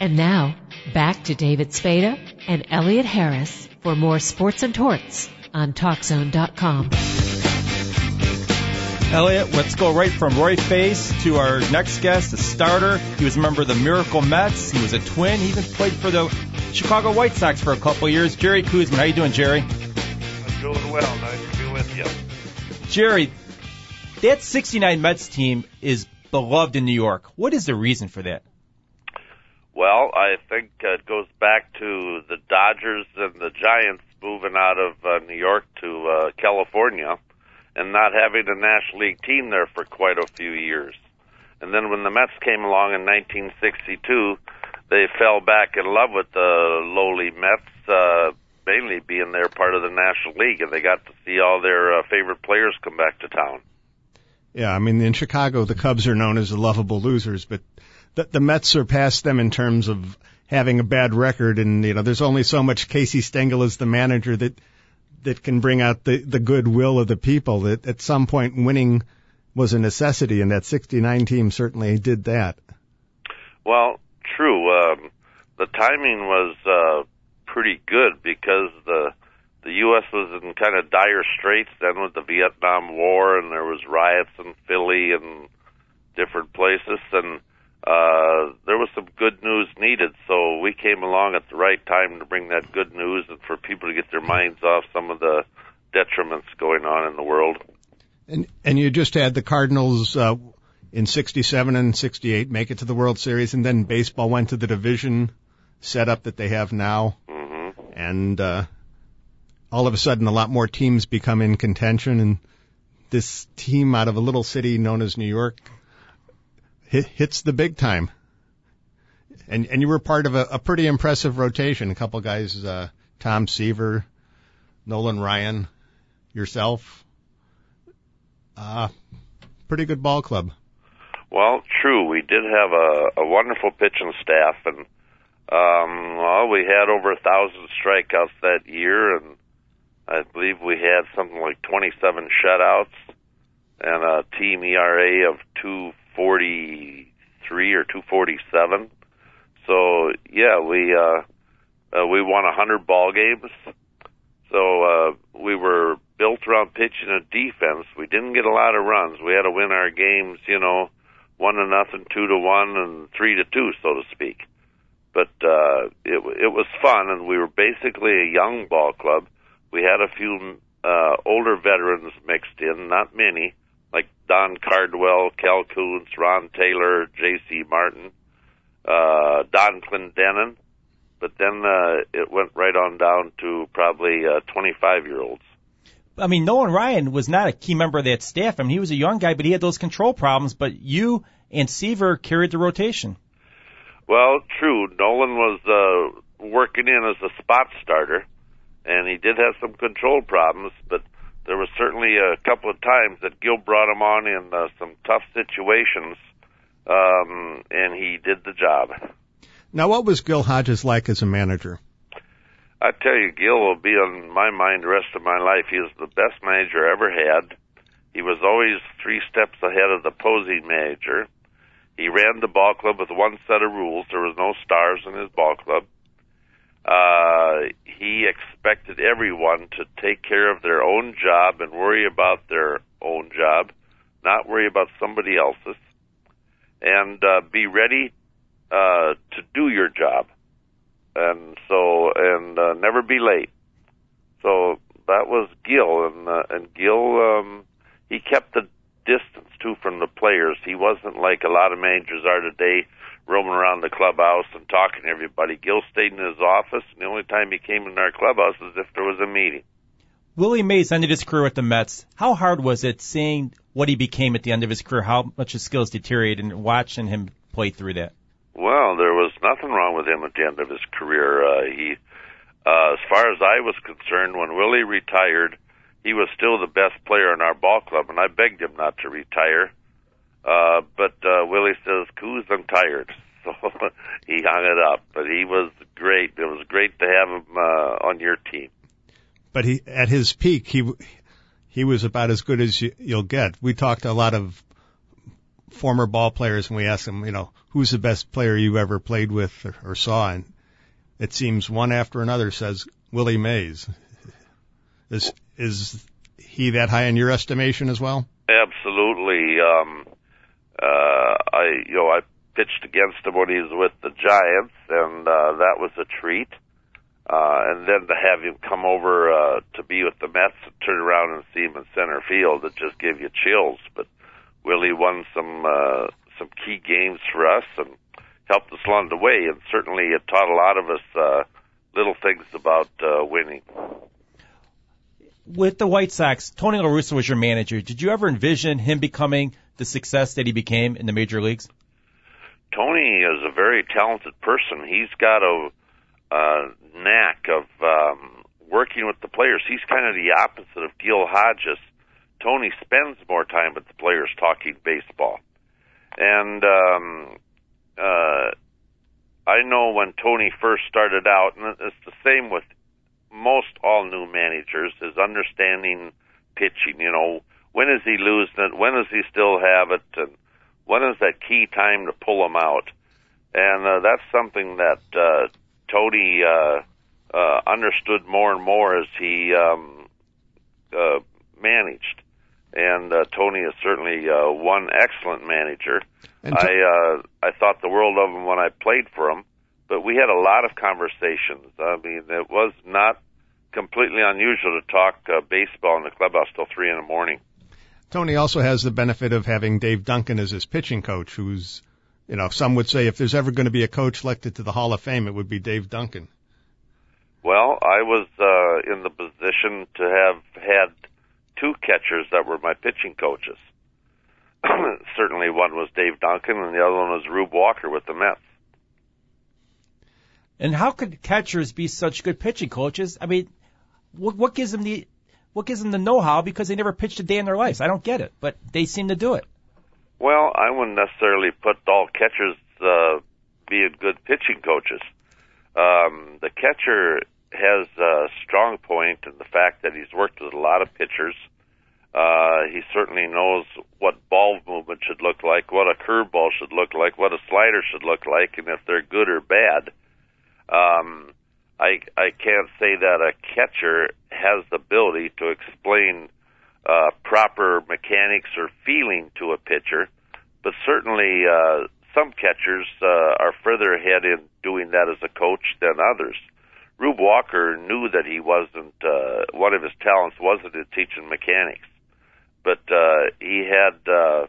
And now, back to David Spada and Elliot Harris for more sports and torts on TalkZone.com. Elliot, let's go right from Roy Face to our next guest, a starter. He was a member of the Miracle Mets. He was a twin. He even played for the Chicago White Sox for a couple of years. Jerry Koosman, how you doing, Jerry? I'm doing well. Nice to be with you. Jerry, that 69 Mets team is beloved in New York. What is the reason for that? Well, I think it goes back to the Dodgers and the Giants moving out of uh, New York to uh, California and not having a National League team there for quite a few years. And then when the Mets came along in 1962, they fell back in love with the lowly Mets, uh, mainly being there part of the National League, and they got to see all their uh, favorite players come back to town. Yeah, I mean, in Chicago, the Cubs are known as the lovable losers, but the, the Mets surpassed them in terms of having a bad record, and you know, there's only so much Casey Stengel as the manager that that can bring out the the goodwill of the people. That at some point winning was a necessity, and that '69 team certainly did that. Well, true. Um, the timing was uh, pretty good because the the U.S. was in kind of dire straits then with the Vietnam War, and there was riots in Philly and different places, and uh, there was some good news needed, so we came along at the right time to bring that good news and for people to get their minds off some of the detriments going on in the world. And and you just had the Cardinals uh, in '67 and '68 make it to the World Series, and then baseball went to the division setup that they have now, mm-hmm. and uh, all of a sudden a lot more teams become in contention, and this team out of a little city known as New York hit, hits the big time. And and you were part of a, a pretty impressive rotation. A couple guys, uh, Tom Seaver, Nolan Ryan, yourself. Uh, pretty good ball club. Well, true. We did have a, a wonderful pitching staff, and um, well, we had over a thousand strikeouts that year, and I believe we had something like 27 shutouts and a team ERA of two 243 or 247. So yeah, we uh, uh, we won hundred ball games. So uh, we were built around pitching and defense. We didn't get a lot of runs. We had to win our games, you know, one to nothing, two to one, and three to two, so to speak. But uh, it it was fun, and we were basically a young ball club. We had a few uh, older veterans mixed in, not many, Don Cardwell, Cal Koonce, Ron Taylor, J.C. Martin, uh, Don Clendenon. But then uh, it went right on down to probably uh, 25 year olds. I mean, Nolan Ryan was not a key member of that staff. I mean, he was a young guy, but he had those control problems. But you and Seaver carried the rotation. Well, true. Nolan was uh, working in as a spot starter, and he did have some control problems, but there was certainly a couple of times that Gil brought him on in uh, some tough situations, um, and he did the job. Now, what was Gil Hodges like as a manager? I tell you, Gil will be on my mind the rest of my life. He was the best manager I ever had. He was always three steps ahead of the posing manager. He ran the ball club with one set of rules. There was no stars in his ball club. Uh, he expected everyone to take care of their own job and worry about their own job, not worry about somebody else's, and uh, be ready uh, to do your job. And so, and uh, never be late. So that was Gil, and uh, and Gil, um, he kept the distance too from the players. He wasn't like a lot of managers are today roaming around the clubhouse and talking to everybody. Gil stayed in his office, and the only time he came in our clubhouse was if there was a meeting. Willie Mays ended his career with the Mets. How hard was it seeing what he became at the end of his career, how much his skills deteriorated, and watching him play through that? Well, there was nothing wrong with him at the end of his career. Uh, he, uh, as far as I was concerned, when Willie retired, he was still the best player in our ball club, and I begged him not to retire. Uh, but uh, Willie says, "Kooz, I'm tired." So he hung it up. But he was great. It was great to have him uh, on your team. But he, at his peak, he he was about as good as you, you'll get. We talked to a lot of former ball players and we asked them, you know, who's the best player you ever played with or, or saw, and it seems one after another says Willie Mays. Is is he that high in your estimation as well? Absolutely. Um, uh, I you know I pitched against him when he was with the Giants, and uh, that was a treat. Uh, and then to have him come over uh, to be with the Mets and turn around and see him in center field, it just gave you chills. But Willie won some uh, some key games for us and helped us along the way, and certainly it taught a lot of us uh, little things about uh, winning. With the White Sox, Tony La Russa was your manager. Did you ever envision him becoming the success that he became in the major leagues? Tony is a very talented person. He's got a uh, knack of um, working with the players. He's kind of the opposite of Gil Hodges. Tony spends more time with the players talking baseball. And um, uh, I know when Tony first started out, and it's the same with most all new managers, is understanding pitching. You know, when is he losing it? When does he still have it? And when is that key time to pull him out? And uh, that's something that uh, Tony uh, uh, understood more and more as he um, uh, managed. And uh, Tony is certainly uh, one excellent manager. And I uh, I thought the world of him when I played for him, but we had a lot of conversations. I mean, it was not completely unusual to talk uh, baseball in the clubhouse till three in the morning. Tony also has the benefit of having Dave Duncan as his pitching coach, who's you know, some would say if there's ever going to be a coach elected to the Hall of Fame, it would be Dave Duncan. Well, I was uh, in the position to have had two catchers that were my pitching coaches. Certainly, one was Dave Duncan, and the other one was Rube Walker with the Mets. And how could catchers be such good pitching coaches? I mean, what, what gives them the what gives them the know-how? Because they never pitched a day in their lives. I don't get it, but they seem to do it. Well, I wouldn't necessarily put all catchers uh, being good pitching coaches. Um, the catcher has a strong point in the fact that he's worked with a lot of pitchers. Uh, he certainly knows what ball movement should look like, what a curveball should look like, what a slider should look like, and if they're good or bad. Um, I I can't say that a catcher has the ability to explain uh, proper mechanics or feeling to a pitcher, but certainly uh, some catchers uh, are further ahead in doing that as a coach than others. Rube Walker knew that he wasn't uh, one of his talents wasn't in teaching mechanics, but uh, he had uh,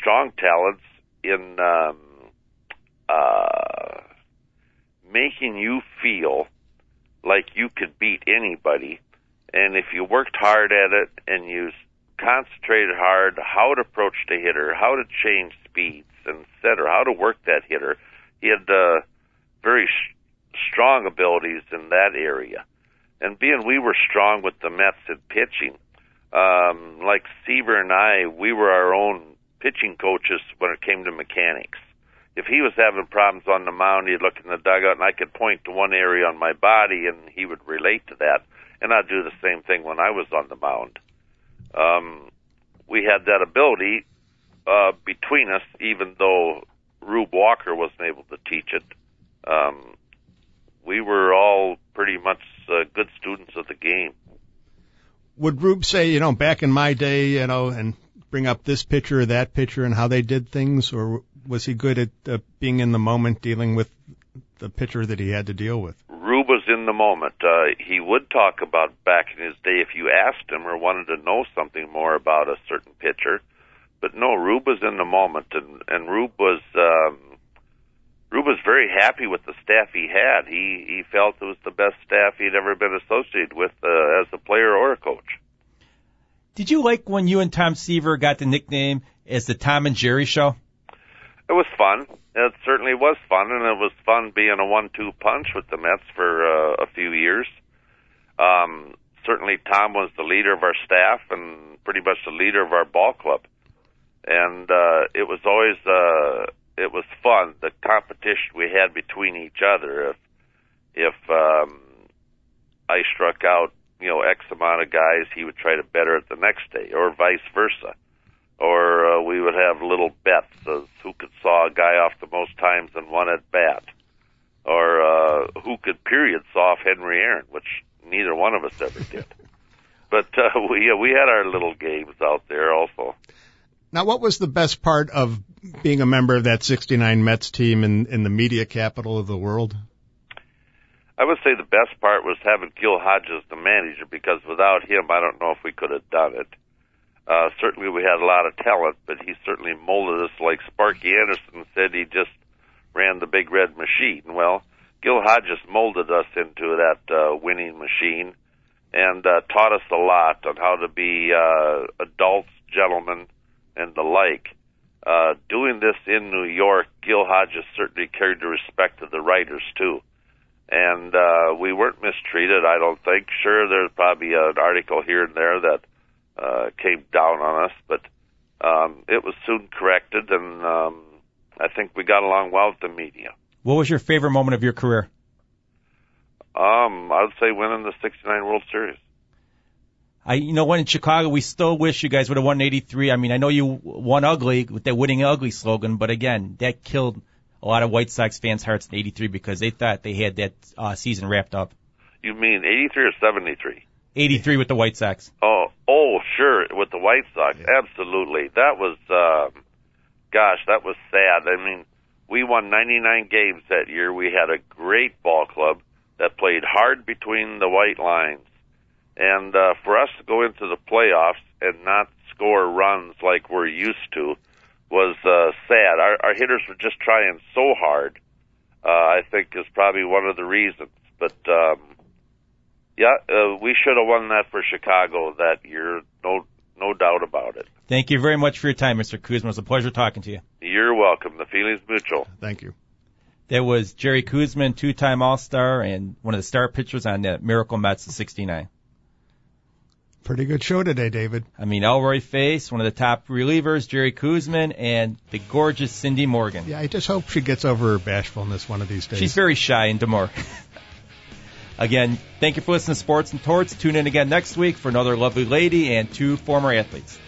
strong talents in um, uh, making you feel like you could beat anybody and if you worked hard at it and you concentrated hard how to approach the hitter, how to change speeds, and cetera, how to work that hitter, he had uh, very sh- strong abilities in that area. And being we were strong with the Mets in pitching, um, like Seaver and I, we were our own pitching coaches when it came to mechanics. If he was having problems on the mound, he'd look in the dugout, and I could point to one area on my body, and he would relate to that and I'd do the same thing when I was on the mound. Um, we had that ability uh, between us, even though Rube Walker wasn't able to teach it. Um, we were all pretty much uh, good students of the game. Would Rube say, you know, back in my day, you know, and bring up this pitcher or that pitcher and how they did things, or was he good at uh, being in the moment, dealing with the pitcher that he had to deal with? Rube was in the moment. Uh, he would talk about back in his day if you asked him or wanted to know something more about a certain pitcher. But no, Rube was in the moment, and and Rube was um, Rube was very happy with the staff he had. He he felt it was the best staff he'd ever been associated with uh, as a player or a coach. Did you like when you and Tom Seaver got the nickname as the Tom and Jerry Show? It was fun. It certainly was fun, and it was fun being a one-two punch with the Mets for uh, a few years. Um, certainly, Tom was the leader of our staff and pretty much the leader of our ball club, and uh, it was always uh, it was fun. The competition we had between each other. If if um, I struck out, you know, X amount of guys, he would try to better it the next day, or vice versa. Or uh, we would have little bets as who could saw a guy off the most times in one at bat, or uh, who could period saw off Henry Aaron, which neither one of us ever did. but uh, we uh, we had our little games out there also. Now, what was the best part of being a member of that 69 Mets team in, in the media capital of the world? I would say the best part was having Gil Hodges the manager because without him, I don't know if we could have done it. Uh, certainly we had a lot of talent, but he certainly molded us like Sparky Anderson said he just ran the big red machine. Well, Gil Hodges molded us into that uh, winning machine and uh, taught us a lot on how to be uh, adults, gentlemen, and the like. Uh, doing this in New York, Gil Hodges certainly carried the respect of the writers too. And uh, we weren't mistreated, I don't think. Sure, there's probably an article here and there that uh, came down on us, but um, it was soon corrected, and um, I think we got along well with the media. What was your favorite moment of your career? Um, I would say winning the '69 World Series. I, you know, when in Chicago, we still wish you guys would have won '83. I mean, I know you won ugly with that winning ugly slogan, but again, that killed a lot of White Sox fans' hearts in '83 because they thought they had that uh, season wrapped up. You mean '83 or '73? '83 with the White Sox. Oh, oh, sure, with the White Sox, absolutely. That was, um, gosh, that was sad. I mean, we won 99 games that year. We had a great ball club that played hard between the white lines and uh, for us to go into the playoffs and not score runs like we're used to was uh, sad. Our, our hitters were just trying so hard. Uh, I think is probably one of the reasons. But um, yeah, uh, we should have won that for Chicago that year. No, no doubt about it. Thank you very much for your time, Mr. Koosman. It was a pleasure talking to you. You're welcome. The feeling's mutual. Thank you. That was Jerry Koosman, two-time All-Star and one of the star pitchers on the Miracle Mets in '69. Pretty good show today, David. I mean, Elroy Face, one of the top relievers, Jerry Koosman, and the gorgeous Cindy Morgan. Yeah, I just hope she gets over her bashfulness one of these days. She's very shy and demure. again, thank you for listening to Sports and Torts. Tune in again next week for another lovely lady and two former athletes.